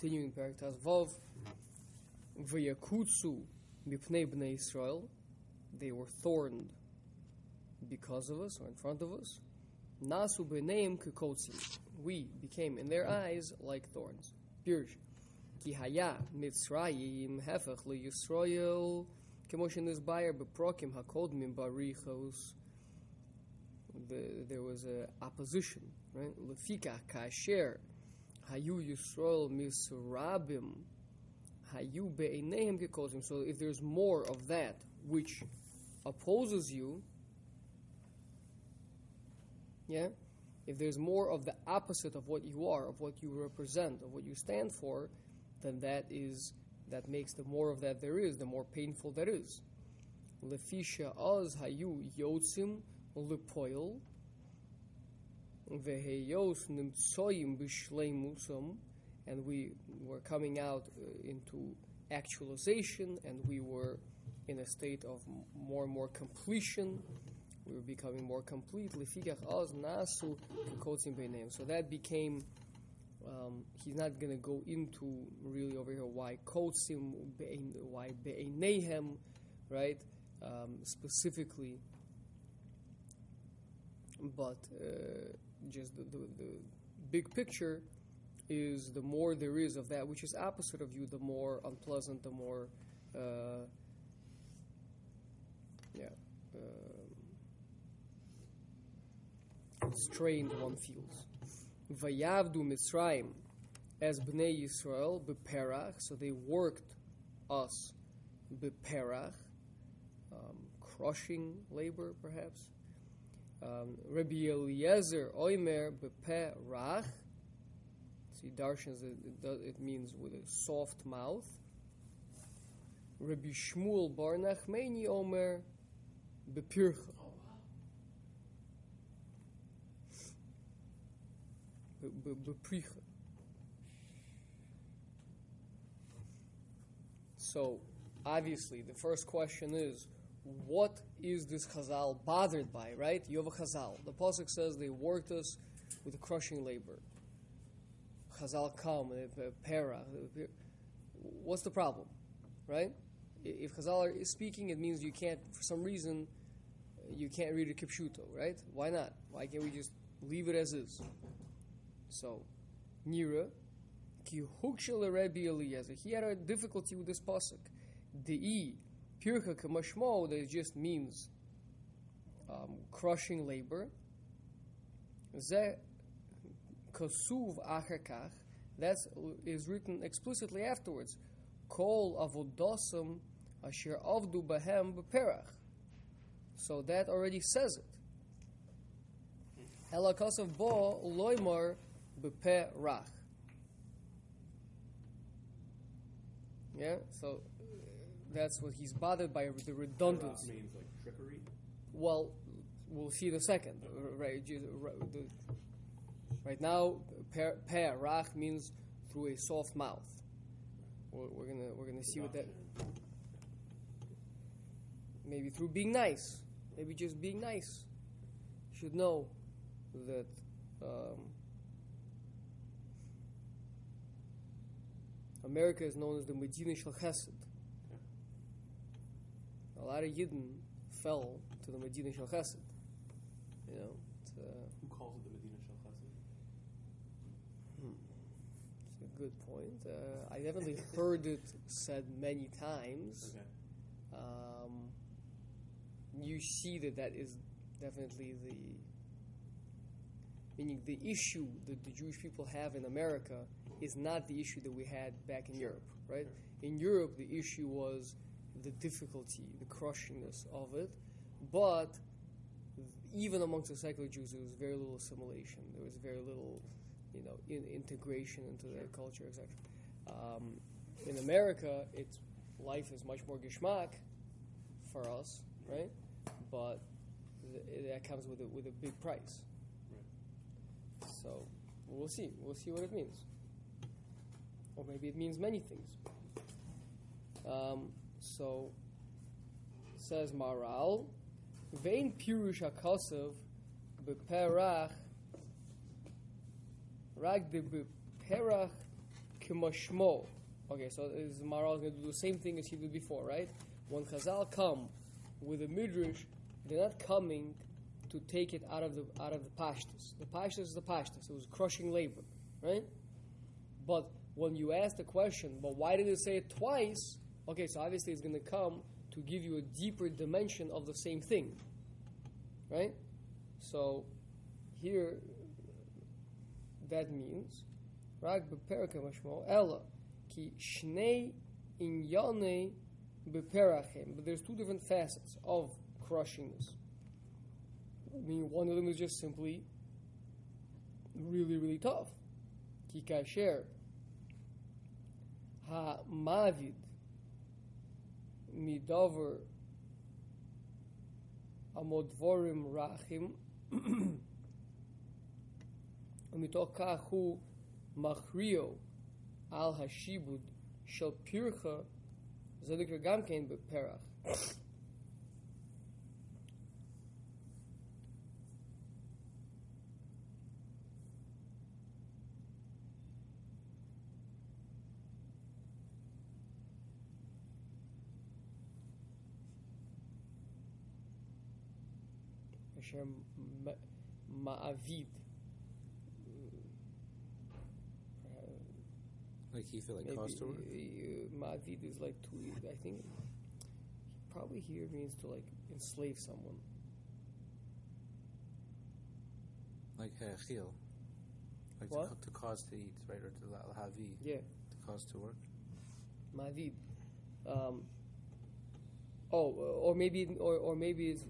continuing Paraktas Vov, Vayakutsu Mipnei Bnei Israel, they were thorned because of us or in front of us. Nasu B'neim Kikotsi, we became in their eyes like thorns. Pirush. Ki haya Mitzrayim Hefech LeYisrael Kemoshin Nizbayer Beprokim Hakodmim Barichos. There was a opposition, right? Lefika Kasher hayu Yisrael misrabim hayu be'enehem kekozim. So if there's more of that which opposes you, yeah, if there's more of the opposite of what you are, of what you represent, of what you stand for, then that is that makes the more of that there is, the more painful that is. Lefisha oz hayu yotzim lepoil and we were coming out uh, into actualization, and we were in a state of more and more completion. We were becoming more complete. So that became. Um, he's not going to go into really over here why kotzim, why be'einehem, right? Um, specifically but uh, just the, the, the big picture is the more there is of that which is opposite of you, the more unpleasant, the more uh, yeah um strained one feels. Vayavdu Mitzrayim as Bnei Yisrael beperach, so they worked us beperach, um, crushing labor perhaps Um, Rabbi Eliezer Oimer bepe rach. See, darshans it, means with a soft mouth. Rabbi Shmuel bar Nachmani Omer bepircha. Be- be- Bepricha. So, obviously, the first question is, what is this Chazal bothered by, right? You have a Chazal. The Pasuk says they worked us with crushing labor. Chazal come, para. What's the problem, right? If Chazal is speaking, it means you can't, for some reason, you can't read a Kipshuto, right? Why not? Why can't we just leave it as is? So, Nira. He had a difficulty with this pasuk. Dei pircha kamashmo that just means um, crushing labor. Ze kasuv achakach. That is written explicitly afterwards. Kol avodosam asher avdu bahem beperach. So that already says it. Elakasav bo loymar beperach. Yeah, so that's what he's bothered by the redundancy. means like trickery. Well, we'll see in a second. Right, ju- right, the- right now, per, per rach means through a soft mouth. We're, we're gonna we're gonna see what that. Maybe through being nice. Maybe just being nice. You should know that. Um, America is known as the Medina Shel Chesed. A lot of Yidden fell to the Medina Shel Chesed. You know, uh, Who calls it the Medina Shel Chesed? it's a good point. Uh, I definitely heard it said many times. Okay. Um, you see that that is definitely the meaning the issue that the Jewish people have in America is not the issue that we had back in Europe, right? In Europe, the issue was the difficulty, the crushingness of it, but even amongst the secular Jews, there was very little assimilation. There was very little, you know, in, integration into their culture, etc. Um, in America, it's life is much more geschmack for us, right? But th- that comes with a, with a big price. Right. So we'll see. We'll see what it means. Or maybe it means many things. Um, so says Maharal, Vein Pirush Akasav Beperach Rag Beperach kimashmo. Okay, so is Maharal going to do the same thing as he did before, right? When Chazal come with a midrash, they're not coming to take it out of the out of the pashtus. The pashtus is the pashtus. It was crushing labor, right? But when you ask the question, but why did it say it twice? Okay, so obviously it's going to come to give you a deeper dimension of the same thing, right? So here, that means, רק בפרק המשמעו, אלא כי שני ענייני בפרחים, but there's two different facets of crushing this. I mean, one of them is just simply really, really tough. כי כאשר המעביד מדובר המודבורים רחים ומתוך כך הוא מכריע על השיבוד של פרחה, זה נקרא גם כן בפרח. אשר מ- מעביד Like he feel like Maybe cost to work? uh, Ma'avid is like to, I think, probably here means to like enslave someone. Like uh, chil. Like What? To, co- to cause to eat, right? Or to la- havi, Yeah, to cause to work. Ma'avid. Um, oh, uh, or maybe, or, or maybe it's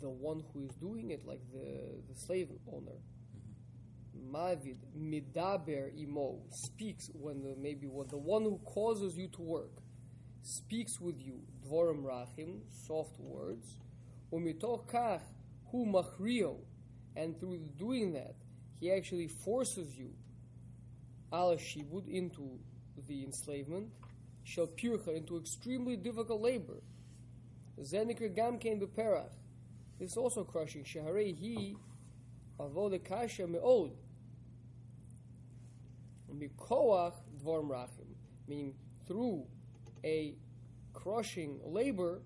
the one who is doing it, like the, the slave owner. Mm-hmm. Ma'avid midaber imo speaks when the maybe what the one who causes you to work speaks with you. Dvorim rachim soft words. Umitoch kach hu machrio. And through doing that he actually forces you ala shibud into the enslavement shel pircha into extremely difficult labor. Zenikr gam kein beperach this is also crushing shaharei he avoda kasha me'od mikoach dvorim rachim, meaning through a crushing labor,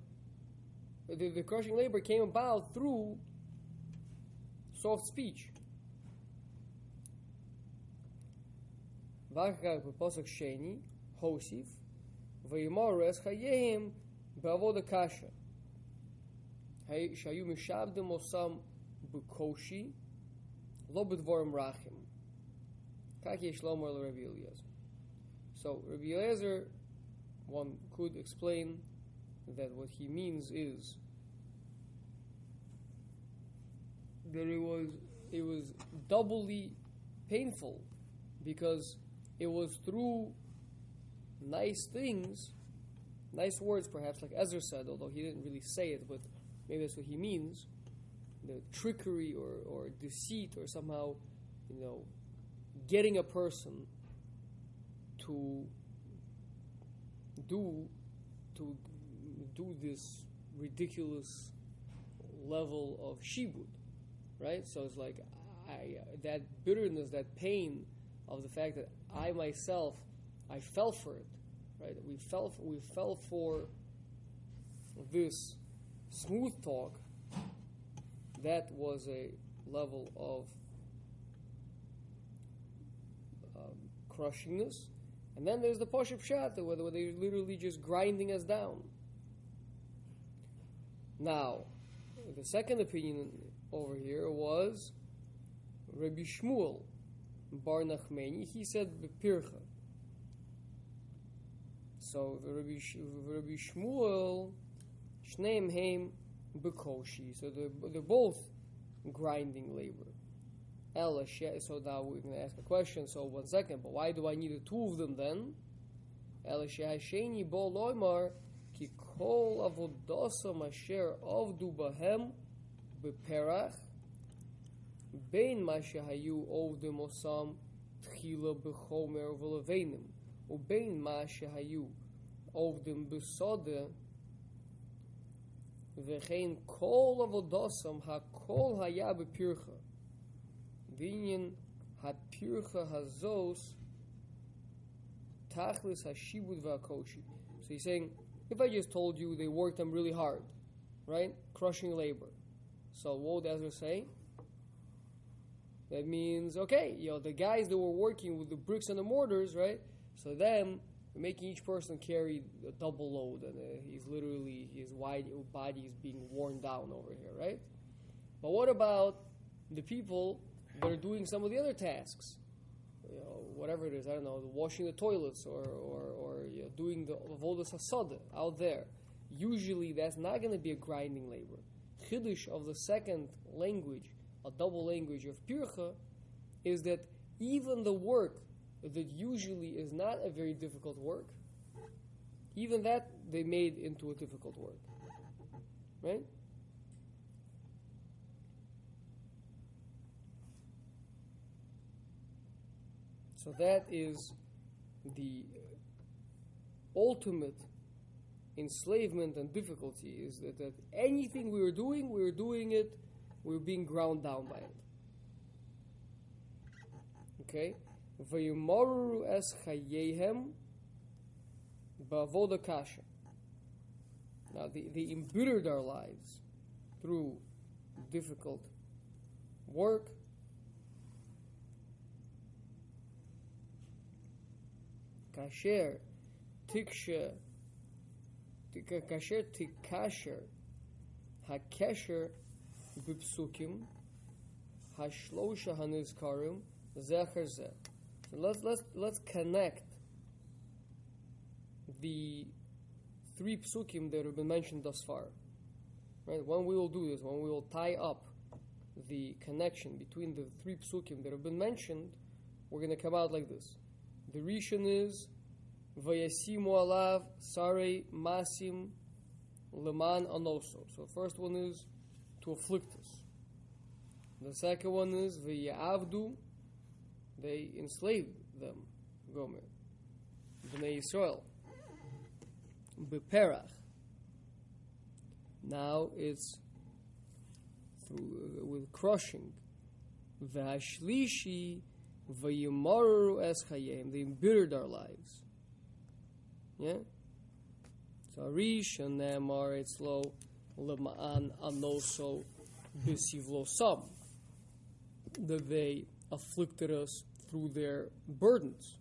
the, the crushing labor came about through soft speech. ואחר כך בפוסק שני, הוסיף, וימור אס חייהם בעבוד הקשה, הי- שהיו משעבדים אותם בקושי, לא בדבורים רחים. כך יש לומר לרבי אליעזר. So Rabbi Eliezer, one could explain that what he means is that it was it was doubly painful because it was through nice things, nice words perhaps, like Ezra said, although he didn't really say it, but maybe that's what he means. The trickery or, or deceit or somehow, you know, getting a person to do to do this ridiculous level of shibud, right? So it's like I that bitterness, that pain of the fact that I myself I fell for it, right? We fell we fell for this smooth talk. That was a level of um, crushingness. And then there's the Poshup Shat, where, they're literally just grinding us down. Now, the second opinion over here was Rabbi Shmuel Bar Nachmani. He said Bepircha. So Rabbi Shmuel, Shneim Heim Bekoshi. So they're, they're both grinding labor. Ella so now we're going to ask a question. So one second, but why do I need the two of them then? Ella shehasheni bo loymar ki kol avodosam asher avdu bahem beperach bein ma shehayu ovdim osam tchila bechomer v'levenim ubein ma shehayu ovdim besode וכן כל עבודוסם הכל היה בפרחה ועניין הפרחה הזוס Tachlis hashibud v'akoshi. So he's saying, if I just told you they worked them really hard, right? Crushing labor. So what would Ezra say? That means, okay, you know, the guys that were working with the bricks and the mortars, right? So making each person carry a double load, and uh, he's literally his wide body is being worn down over here, right? But what about the people that are doing some of the other tasks? You know, whatever it is, I don't know, washing the toilets or or, or you know, doing the avodas hasada out there. Usually, that's not going to be a grinding labor. Chiddush of the second language, a double language of pircha, is that even the work that usually is not a very difficult work, even that they made into a difficult work. Right? So that is the ultimate enslavement and difficulty is that, that anything we were doing, we were doing it, we were being ground down by it. Okay? Vayumaru es chayehem bavoda kasha. Now, they, they embittered our lives through difficult work. Kasher tiksha kasher tikasher hakesher bipsukim hashlosha hanizkarim zecher zeh. Let's let's let's connect the three psukim that have been mentioned thus far. Right? When we will do this, when we will tie up the connection between the three psukim that have been mentioned, we're going to come out like this. The Rishon is Vayasimu alav sare masim leman anoso. So the first one is to afflict us. The second one is Vayavdu they enslaved them, Gomer. Bnei Israel. Beperach. Now it's through, uh, with crushing. Vashlishi vayimaru es chayim. They embittered our lives. Yeah? So Arish and Nemar, it's low. Lema'an anoso bisivlo sam. That they afflicted us through their burdens.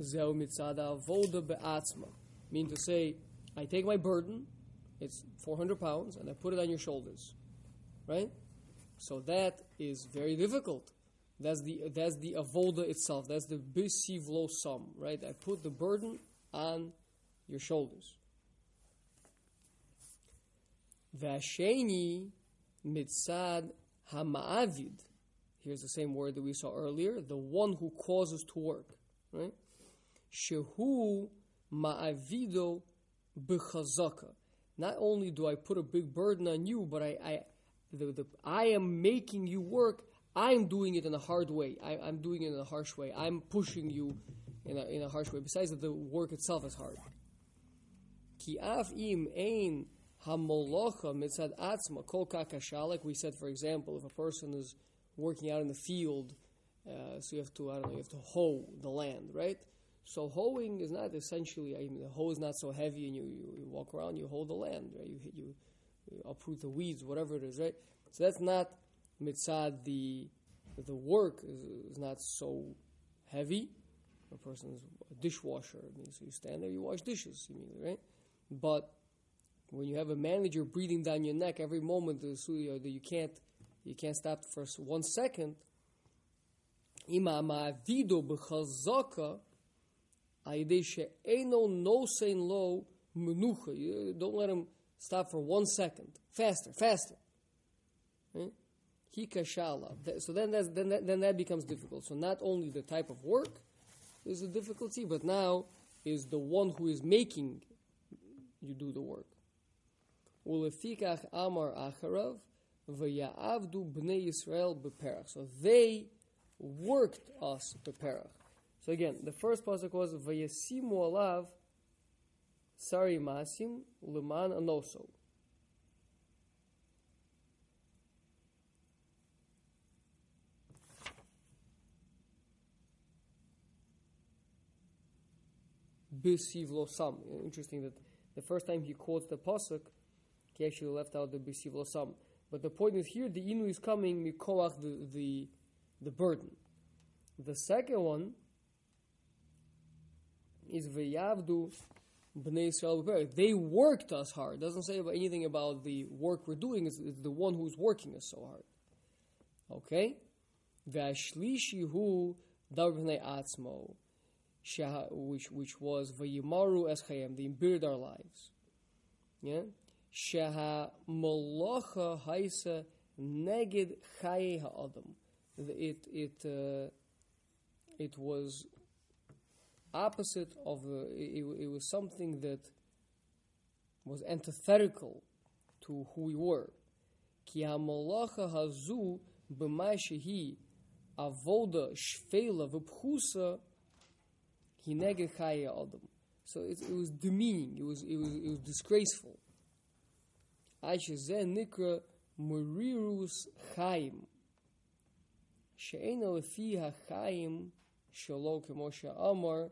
Zeu mitzada avoda be'atzma. Mean to say, I take my burden, it's 400 pounds, and I put it on your shoulders. Right? So that is very difficult. That's the that's the avoda itself. That's the bisivlo sum, right? I put the burden on your shoulders. Vasheni mitzad hamaavid. Here's the same word that we saw earlier. The one who causes to work, right? Shehu ma'avido b'chazaka. Not only do I put a big burden on you, but I, I, the, the, I am making you work. I'm doing it in a hard way. I, I'm doing it in a harsh way. I'm pushing you in a, in a harsh way. Besides that, the work itself is hard. Ki af im ein hamolocha mitzad atzma kol kakasha. We said, for example, if a person is working out in the field, uh, so you have to, I don't know, you have to hoe the land, right? So hoeing is not essentially, I mean, the hoe is not so heavy and you, you, you walk around, you hoe the land, right? You, you, you uproot the weeds, whatever it is, right? So that's not mitzad, the, the work is, is not so heavy. A person's a dishwasher, I mean, so you stand there, you wash dishes, immediately, right? But when you have a manager breathing down your neck every moment, you, that you can't, you can't stop for one second. Menucha. Don't let him stop for one second. Faster, faster. Eh? Hikashala. So then, then, that, then that becomes difficult. So not only the type of work is a difficulty, but now is the one who is making you do the work. Ulefikach amar acharav bnei Yisrael beperach. So they worked us beperach. So again, the first pasuk was Vayasimu alav sari masim leman anoso. Bisivlosam. Interesting that the first time he quotes the pasuk, he actually left out the Bisivlosam. But the point is here, the inu is coming mikoach the the the burden. The second one is v'yavdu bnei Israel b'perek. They worked us hard. Doesn't say about anything about the work we're doing. It's, it's the one who's working us so hard. Okay, v'ashlishi hu atzmo, which which was v'yimaru eschayim. They embittered our lives. Yeah, malacha haisa neged chaye ha'adam. It it uh, it was opposite of uh, it, it was something that was antithetical to who we were. Ki hamalacha hazu b'may shehi avoda shfela v'pchusa he neged chaya adam. So it, it was demeaning. It was it was it was disgraceful. Aisha nikra murirus chaim. she'ena lefi ha'chaim shelo kemo she'amar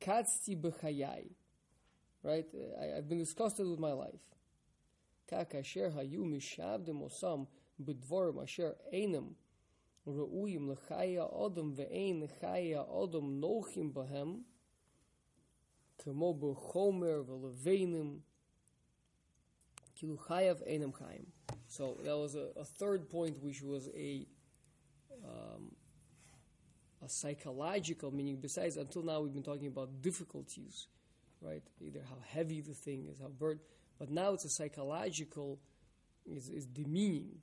katzti b'chayai. Right? I, I've been disgusted with my life. Kak asher hayu mishavdim osam b'dvorim asher einam ראויים לחיי האדם ואין חיי האדם נוחים בהם, כמו בחומר ולבנים, Kilu Chayav So that was a, a, third point, which was a um, a psychological meaning. Besides, until now we've been talking about difficulties, right? Either how heavy the thing is, how burden, but now it's a psychological, is is demeaning,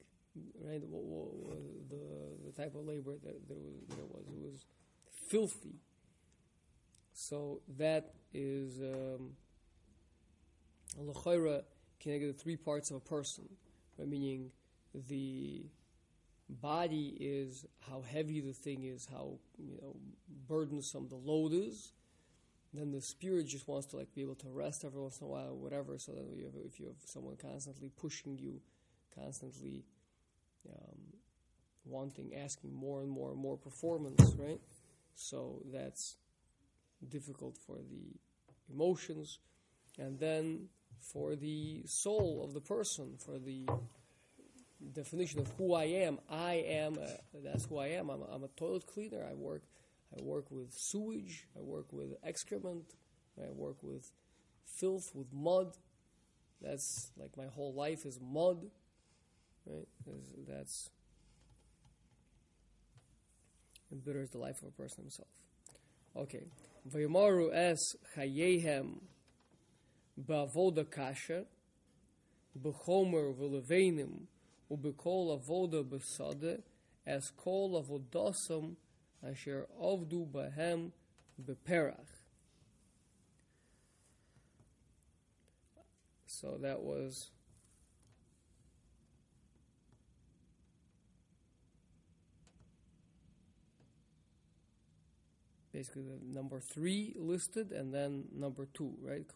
right? What, what, what, the the type of labor that there was, there was it was filthy. So that is um, connected the three parts of a person, right? meaning the body is how heavy the thing is, how you know burdensome the load is. Then the spirit just wants to like be able to rest every once in a while, whatever. So that you have, if you have someone constantly pushing you, constantly um, wanting, asking more and more and more performance, right? So that's difficult for the emotions, and then for the soul of the person, for the definition of who I am. I am. A, that's who I am. I'm a, I'm a toilet cleaner. I work. I work with sewage. I work with excrement. I work with filth, with mud. That's like my whole life is mud right? That's embitters the life of a person himself. Okay. Vaymaru es chayehem ba'avoda kasha b'chomer v'leveinim u'b'kol avoda b'sade as. So that was basically the number three listed and then number two, right?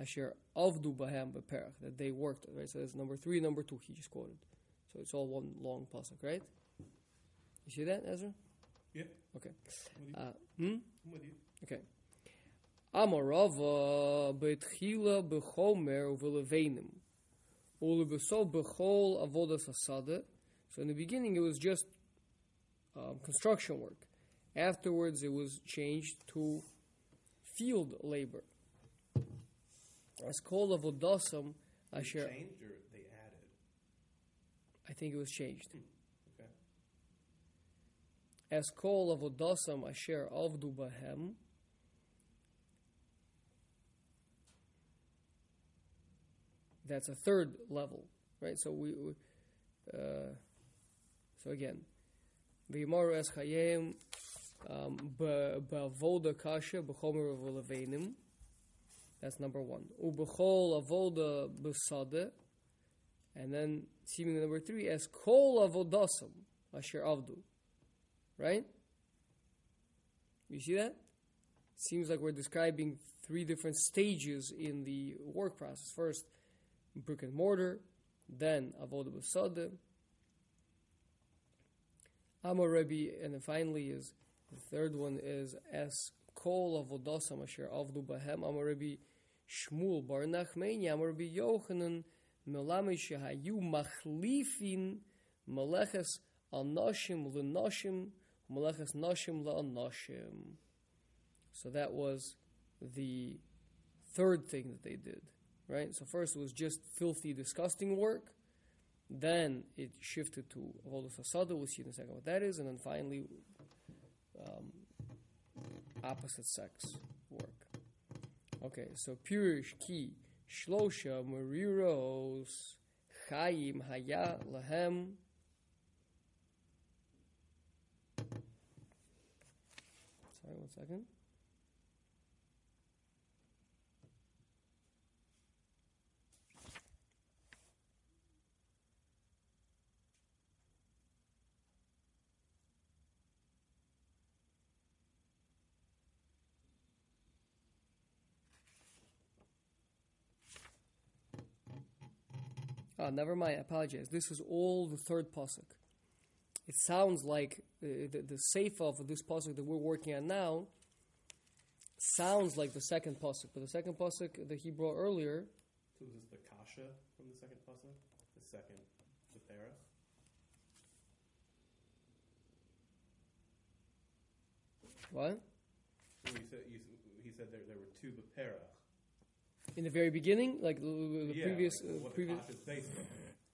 Asher avdu bahem beperach that they worked, right? So that's number three, number two. He just quoted, so it's all one long pasuk, right? You see that, Ezra? Yeah. Okay. I'm with you. Uh, hmm. You. Okay. Amarava betchila bechomer uveleveinim ulebesol bechol avodas asada. So in the beginning it was just um, construction work. Afterwards it was changed to field labor. As kol avodasam They asher. changed or they added? I think it was changed. Okay. As kol avodasam asher avdu bahem. That's a third level, right? So we, we uh, so again, v'yimaru es chayim um, be'avoda kasha b'chomer v'leveinim. That's number one. U'b'chol avoda b'sade. And then seemingly number three, as kol avodasam asher avdu. Right? You see that? Seems like we're describing three different stages in the work process. First, brick and mortar, then avodah b'sade, Amar Rebbe, and then finally is the third one is as kol avodosam asher avdu bahem amar Rabbi Shmuel bar Nachmani amar Rabbi Yochanan melamed shehayu machlifin meleches anoshim lenoshim meleches noshim laanoshim. So that was the third thing that they did, right? So first it was just filthy, disgusting work. Then it shifted to avodas asada. We'll see in a second what that is, and then finally, um, opposite sex work. Okay, so purish ki shlosha mariros chayim haya lahem. Sorry, one second. Ah, never mind. I apologize. This is all the third pasuk. It sounds like uh, the the safe of this pasuk that we're working on now sounds like the second pasuk, but the second pasuk that he brought earlier. So is this the kasha from the second pasuk? The second, the thera? What? Well, you said, you, he said there, there were two bepera. In the very beginning, like the, the yeah, previous, like uh, previous. the based on.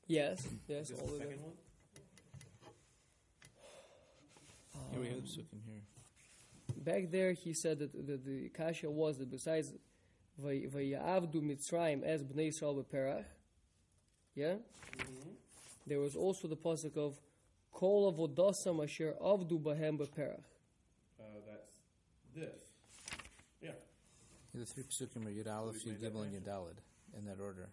Yes, yes. All the of second them. one? Here we have the psukim here. Back there, he said that the, the kasha was that besides "Vay- Vayavdu Mitzrayim as Bnei Yisrael beperach, yeah, Mm-hmm. there was also the pasuk of Kol avodasam asher avdu bahem beperach. Uh, that's this. Yeah. The three psukim are Yud Aleph, we Yud Gimel, and mention. Yud Daled, in that order.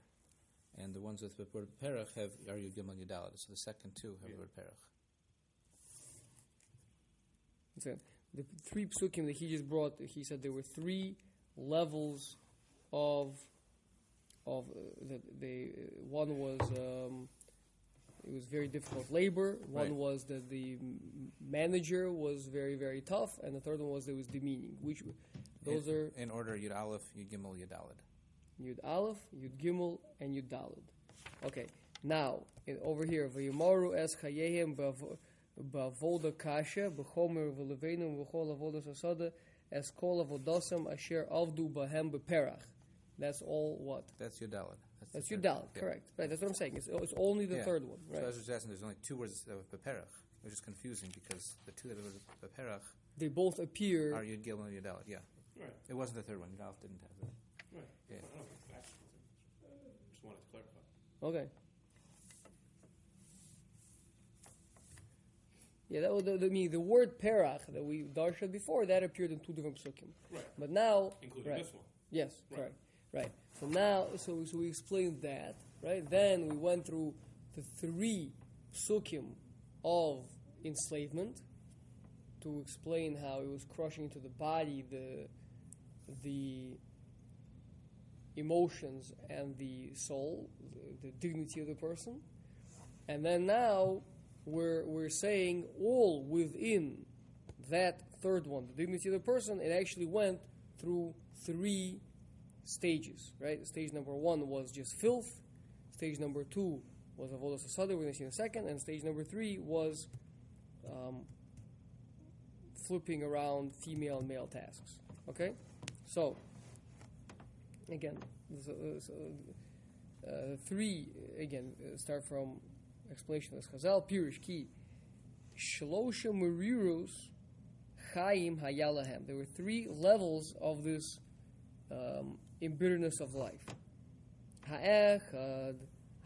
And the ones with the word Perach have are Yud Gimel, and Yud Daled. So the second two have Yeah. the word Perach. So the three psukim that he just brought, he said there were three levels of of uh, the, the uh, one was um, it was very difficult labor. One Right. was that the manager was very very tough, and the third one was there was demeaning. Which those in, are in order Yud Aleph, Yud Gimel, Yud Daled. Yud Aleph, Yud Gimel, and Yud Dalid. Okay, now in, over here, Vayumaru es chayehem bav- bavoda kasha b'chomer v'levenim v'chol avodas asada es kol avodasam asher avdu bahem beperach. That's all what? That's Yud Daled. That's the Yud Dalid, yeah. correct. Right, that's what I'm saying. It's, it's only the Yeah. third one, So right? I was just asking, there's only two words of Beperach, which is confusing because the two that are Beperach They both appear. are Yud Gimel and Yud Daled. Yeah. Right. It wasn't the third one. Yud Aleph didn't have that. Right. Yeah. I don't think it's. Just wanted to clarify. Okay. Yeah, that was the, the, I mean, the word perach that we darshan before that appeared in two different psukim. Right. But now, Including right. this one. Yes, Right. correct. Right. So now, so, so we explained that, right? Then we went through the three psukim of enslavement to explain how it was crushing into the body the the emotions and the soul, the, the dignity of the person. And then now we're we're saying all within that third one, the dignity of the person, it actually went through three stages, right? Stage number one was just filth. Stage number two was avodas asada. We're going to see in a second. And stage number three was um, flipping around female and male tasks. Okay, so again, so, so, uh, three again uh, start from explanation of Chazal Pirish Ki Shlosha Merirus Chaim Hayalahem. There were three levels of this um, embitterness of life. Ha'echad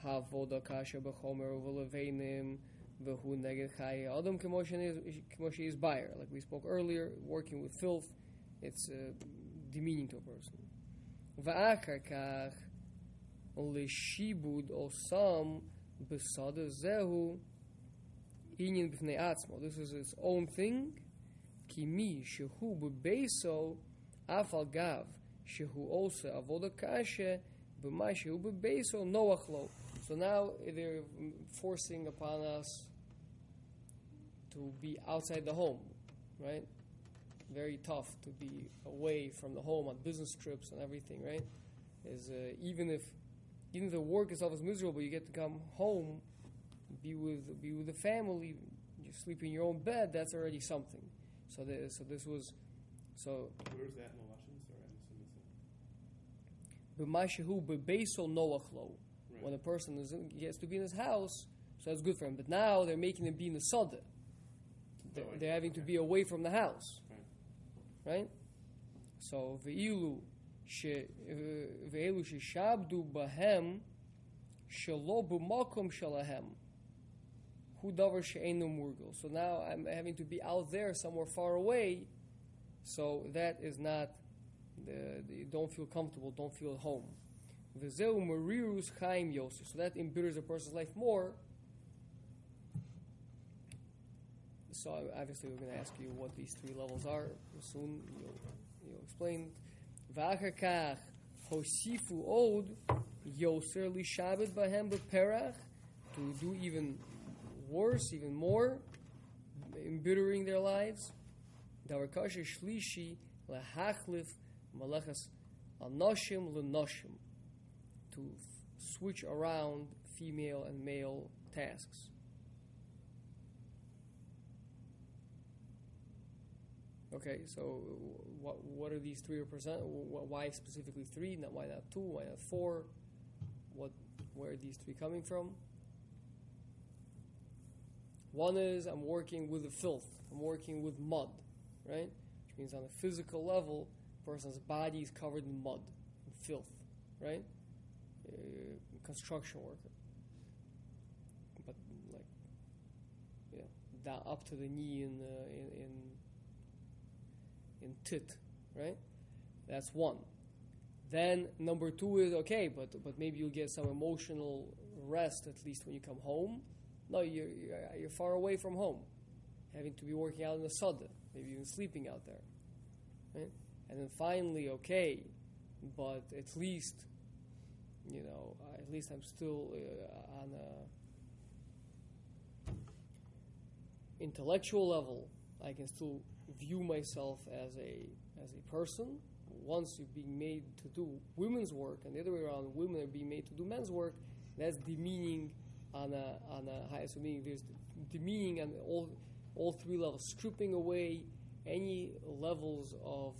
Havoda Kasha B'chomer U'V'Leveinim V'Hu Neged Chai Adam Kemoshe is buyer. Like we spoke earlier, working with filth, it's uh, demeaning to a person. This is its own thing. Ki mi shehu b'beiso afal gav shehu osa avoda kashe b'ma shehu b'beiso noach lo. So now they're forcing upon us to be outside the home, right? Very tough to be away from the home on business trips and everything, right? Is uh, even if even if the work itself is miserable, you get to come home, be with be with the family, you sleep in your own bed. That's already something. So the, so this was so Where's that in the Lashon? Sorry, I'm missing b'mashehu bebeso noach lo. When a person is in, gets to be in his house, so that's good for him. But now they're making him be in the sada. They're, Oh, they're having to be away from the house, Right. So ve'ilu ve'ilu shabdu bahem shelo b'makom shalahem hu davar she'enu murgel. So now I'm having to be out there somewhere far away. So that is not. The, the, don't feel comfortable. Don't feel at home. V'zeu marirus chaim. So that embitters a person's life more. So obviously we're going to ask you what these three levels are. Soon you'll, you'll explain. V'achar kach od yoser beperach to do even worse, even more, embittering their lives. Shlishi malachas anoshim lenoshim to switch around female and male tasks. Okay, so what what are these three represent? Why specifically three? Not why not two? Why not four? What where are these three coming from? One is I'm working with the filth. I'm working with mud, right? Which means on a physical level, person's body is covered in mud, and filth, right? Uh, construction worker, but like, know, down up to the knee in uh, in, in in tit, right? That's one. Then number two is okay, but but maybe you'll get some emotional rest at least when you come home. No, you're you're, far away from home, having to be working out in the sada, maybe even sleeping out there, right? And then finally, okay, but at least, you know, uh, at least I'm still uh, on a intellectual level. I can still view myself as a as a person. Once you're being made to do women's work, and the other way around, women are being made to do men's work. That's demeaning on a on a highest meaning. There's demeaning on all all three levels, stripping away any levels of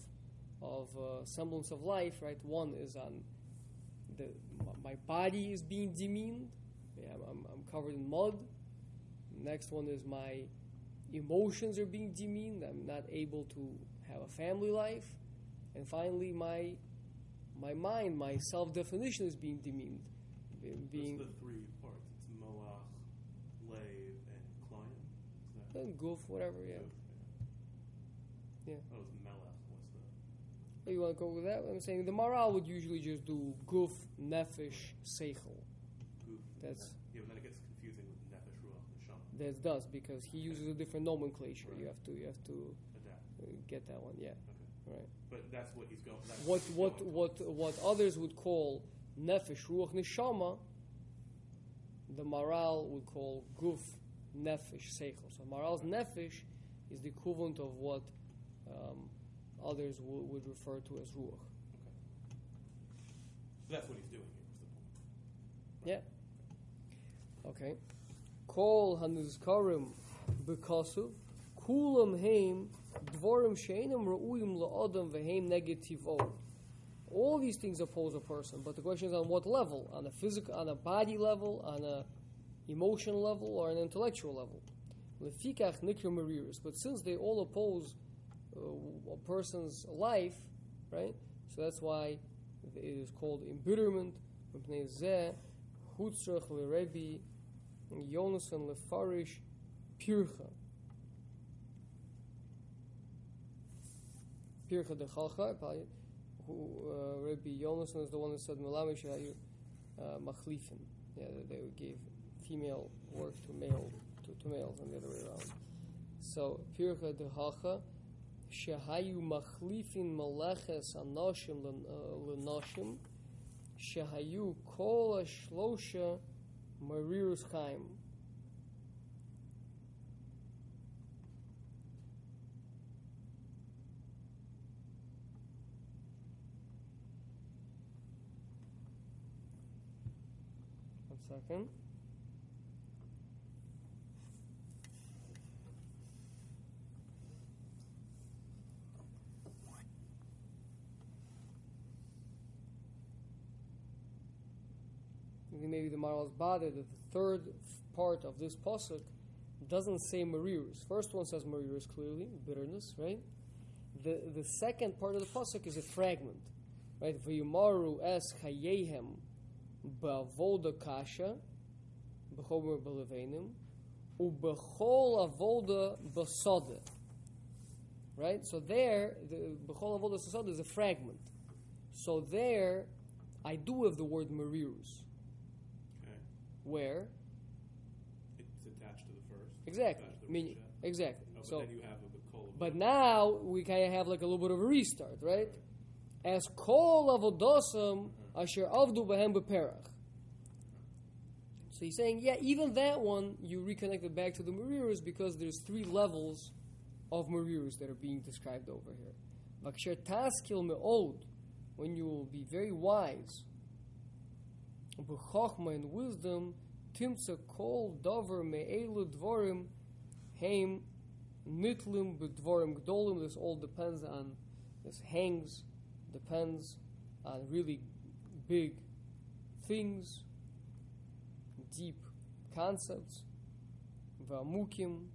of uh, semblance of life. Right, one is on the my body is being demeaned. Yeah, I'm, I'm covered in mud. Next one is my emotions are being demeaned. I'm not able to have a family life. And finally, my my mind, my self definition is being demeaned. Be- Being What's the three parts? It's Moach, Lave, and Client. Is that uh, goof, whatever. Yeah. Goof? Yeah. Oh, it's Melech. What's? Oh, You want to go with that? I'm saying the Maharal would usually just do goof, nefesh, seichel. Goof. That's Yeah, but then it gets confusing with Nefesh, That does because he uses a different nomenclature. You have to you have to Adapt. uh, get that one. Yeah. Okay. Right. But that's what he's going. That's what he's what going what towards. what others would call nefesh ruach neshama, the Maharal would call guf nefesh seichel. So Maharal's nefesh is the equivalent of what um, others w- would refer to as ruach. So that's what he's doing here. point. Yeah. Okay. Kol hanizkarim b'kasuv kulam heim dvorim sheinam ra'uyim la'adam v'heim negativo. All these things oppose a person, but the question is on what level? On a physical, on a body level, on a emotional level, or an intellectual level? Lefikach nikra mariris. But since they all oppose uh, a person's life, right? So that's why it is called embitterment. מפני זה הוא צריך לרבי יונסון לפרש פירחה. פירחה דחלחה, who uh, Rabbi Yonason is the one that said Melamish uh, machlifin. Yeah, that they gave female work to male to, to males and the other way around. So pircha dehacha shehayu machlifin maleches anoshim lenoshim shehayu kol shlosha Marirus Chaim. One second. The bothered that the third part of this pasuk doesn't say marirus. First one says marirus clearly, bitterness, right? The the second part of the pasuk is a fragment, right? V'yimaru es chayehem ba'avoda kasha b'chomer b'levenim u'b'chol avoda b'soda. Right? So there, the b'chol avoda b'soda is a fragment. So there, I do have the word marirus. Where? It's attached to the first. Exactly. I mean, exactly. Oh, but so, then you have a B'kol. but now we kind of have like a little bit of a restart, right? As kol avodosam mm-hmm. asher avdu behem beperach. So he's saying, yeah, even that one you reconnect it back to the Marirus because there's three levels of Marirus that are being described over here. Vaksher taskil me'od, when you will be very wise, b'chochma and wisdom, timtza kol dover me'elu dvorim, heim nitlim b'dvorim gdolim. This all depends on, this hangs, depends on really big things, deep concepts, v'amukim,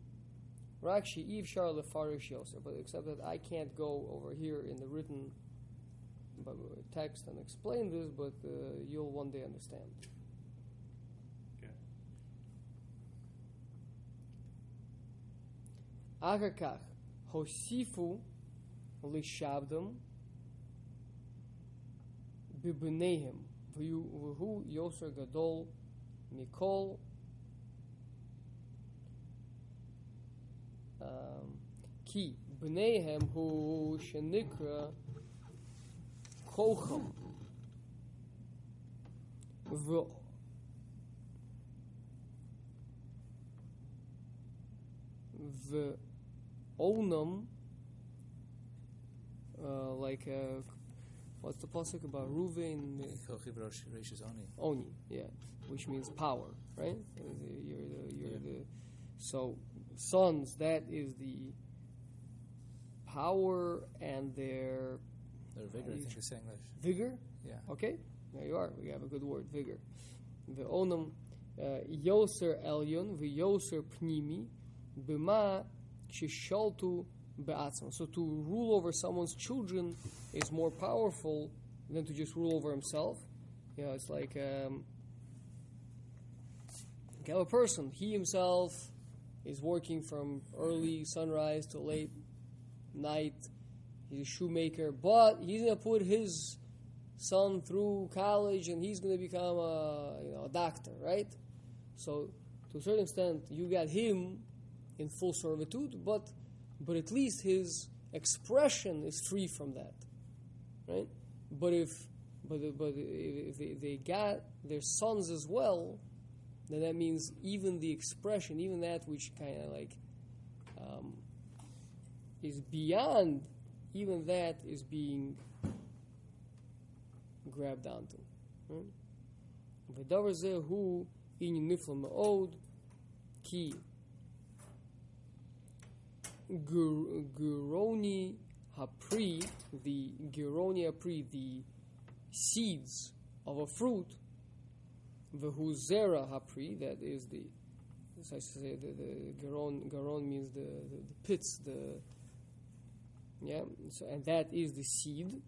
rakshi ivshar lefarish yoser. But except that I can't go over here in the written text and explain this, but uh, you'll one day understand. Okay. אחר כך הוסיפו לשבדם בבניהם והיו- והוא יוסר גדול מכל אמ, כי בניהם הוא שנקרא Kochel. The the onum, uh, like uh, what's the pasuk about Ruvain? Oni, yeah, which means power, right? You're the, you're yeah. the so sons. That is the power and their their vigor, I think saying that. vigor. Yeah. Okay, there you are. We have a good word, vigor. The onam yoser elyon v'yoser pnimi b'ma shisholtu be'atzma. So to rule over someone's children is more powerful than to just rule over himself. You know, it's like um, have a person. He himself is working from early sunrise to late night. He's a shoemaker, but he's gonna put his son through college and he's going to become a you know a doctor, right? So to a certain extent, you got him in full servitude, but but at least his expression is free from that, right? But if but but if they, they got their sons as well, then that means even the expression, even that which kind of like um, is beyond, even that is being grabbed onto. right? ודבר זה הוא עניין נפלא מאוד, כי גר- גרוני הפרי, the גרוני הפרי, the seeds of a fruit, והוא זרע הפרי, that is the, as I say, the, the garon, garon means the, the, the pits, the, yeah, so, and that is the seed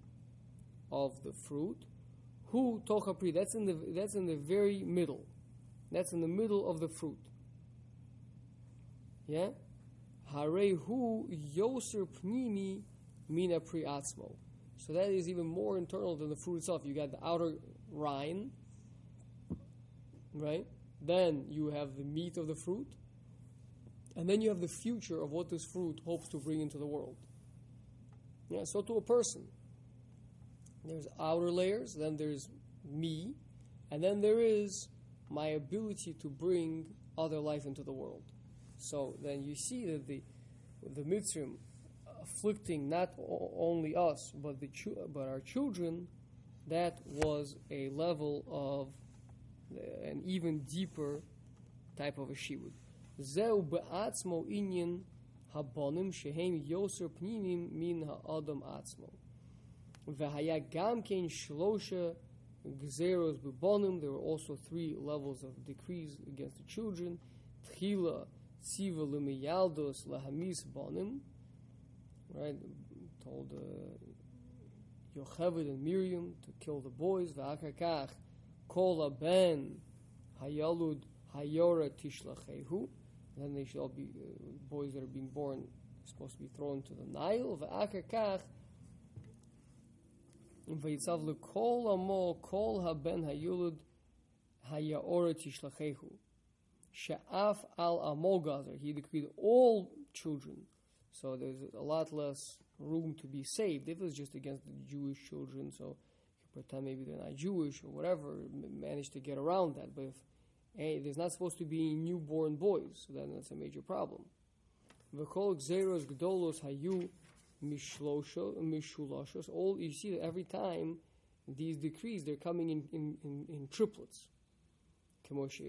of the fruit. Who tocha? That's in the that's in the very middle. That's in the middle of the fruit. Yeah. Hare hu yoser pnimi mina pri atzmo. So that is even more internal than the fruit itself. You got the outer rind, right? Then you have the meat of the fruit, and then you have the future of what this fruit hopes to bring into the world. Yeah. So to a person, there's outer layers, then there's me, and then there is my ability to bring other life into the world. So then you see that the the Mitzrim afflicting not o- only us but the chu- but our children, that was a level of uh, an even deeper type of a shibud. Zeu be'atzmo inyan There were also three levels of decrees against the children. Tchila tziva lemiyaldos lahamis bonim. Right, told uh, and Miriam to kill the boys. V'akakach kol ben hayalud hayora tishlachehu. Then they should all be uh, boys that are being born supposed to be thrown to the Nile. Tishlachehu. Sha'af al amogazer. He decreed all children. So there's a lot less room to be saved. If it was just against the Jewish children, so you pretend maybe they're not Jewish or whatever, manage to get around that. But if Hey, there's not supposed to be newborn boys, so then that's a major problem. V'kol gzeros gdolos hayu mishuloshos. All you see that every time these decrees they're coming in in, in, in triplets. Kemosh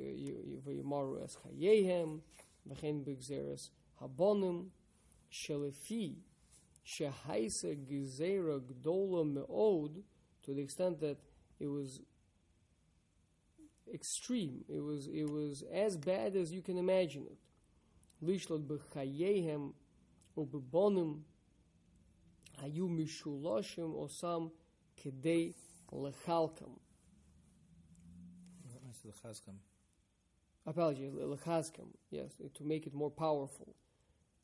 v'yamaru es kayehem v'chen b'gzeros habonim shelefi shehaisa gzera gdola meod. To the extent that it was extreme. It was it was as bad as you can imagine it. Lishlot b'chayehem ubebonim hayu mishuloshim osam kedei lechalkam. Apologies, lechazkam. Yes, to make it more powerful.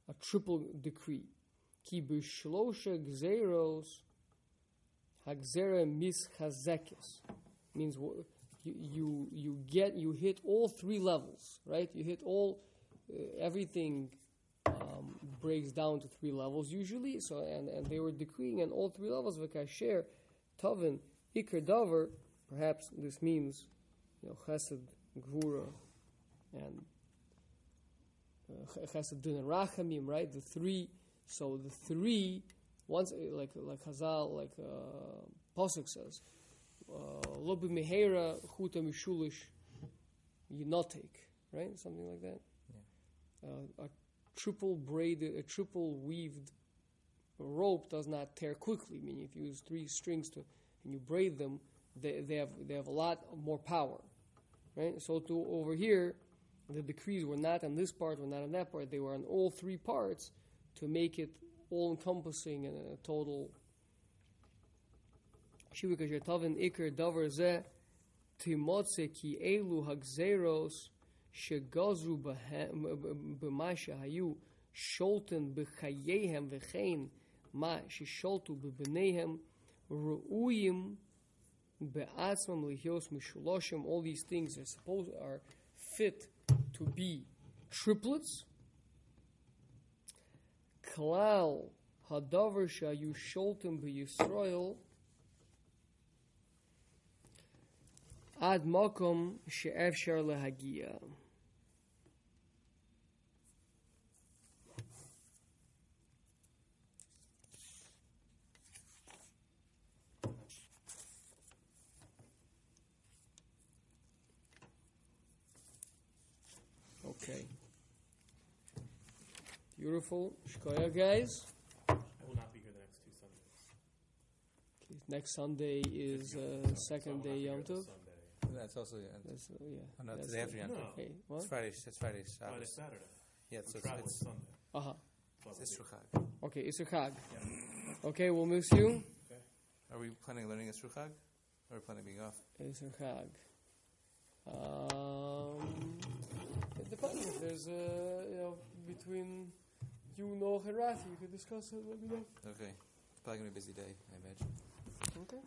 A triple decree. Ki b'shlosha gzeros hagzera mischazekes means you, you, get, you hit all three levels, right? You hit all, uh, everything um, breaks down to three levels usually. So, and, and they were decreeing on all three levels, v'kasher, tovin, ikar davar, perhaps this means, you know, chesed, gvura, and uh, Chesed Din and Rachamim, right? The three. So the three, once like like Hazal, like uh, says, Lo b'mehera chuta mishulish yinotek, right? Something like that. Uh, a triple braided, a triple weaved rope does not tear quickly. Meaning, if you use three strings to and you braid them, they, they have they have a lot more power, right? So to over here, the decrees were not on this part, were not on that part. They were on all three parts to make it all encompassing and a total. Shivika Tovin Iker Davar Zeh Timotze Ki Elu Hagzeros Shegazru B'Masha Hayu Sholten B'Chayehem V'Chein Ma Shisholtu B'Bneihem Ru'uyim Be'atzmam Lihios Mishuloshim All these things are supposed are fit to be triplets. Klal hadavar shayu sholtem b'Yisrael ad makom she'efshar lehagia. Okay. Beautiful. Shkoya, guys. I will not be here the next two Sundays. Okay, Next Sunday is uh, second day Yom Tov. Sunday. That's also yeah. That's, uh, yeah. Oh, no, that's today after the- Yom Tov. No. Hey, what? It's Friday. It's Friday. Friday, Shabbos. Saturday. Yeah, so it's, traveling it's, Sunday. It's won't be- Isru Chag. Okay, it's a Chag. Yeah. Okay, we'll miss you. Okay. Are we planning on learning Isru Chag? Or are we planning on being off? It's a Chag. Um, it depends. If there's, uh, you know, between you, Noach, and Rafi, you could discuss it. Let me know. Okay. It's probably going to be a busy day, I imagine. Okay.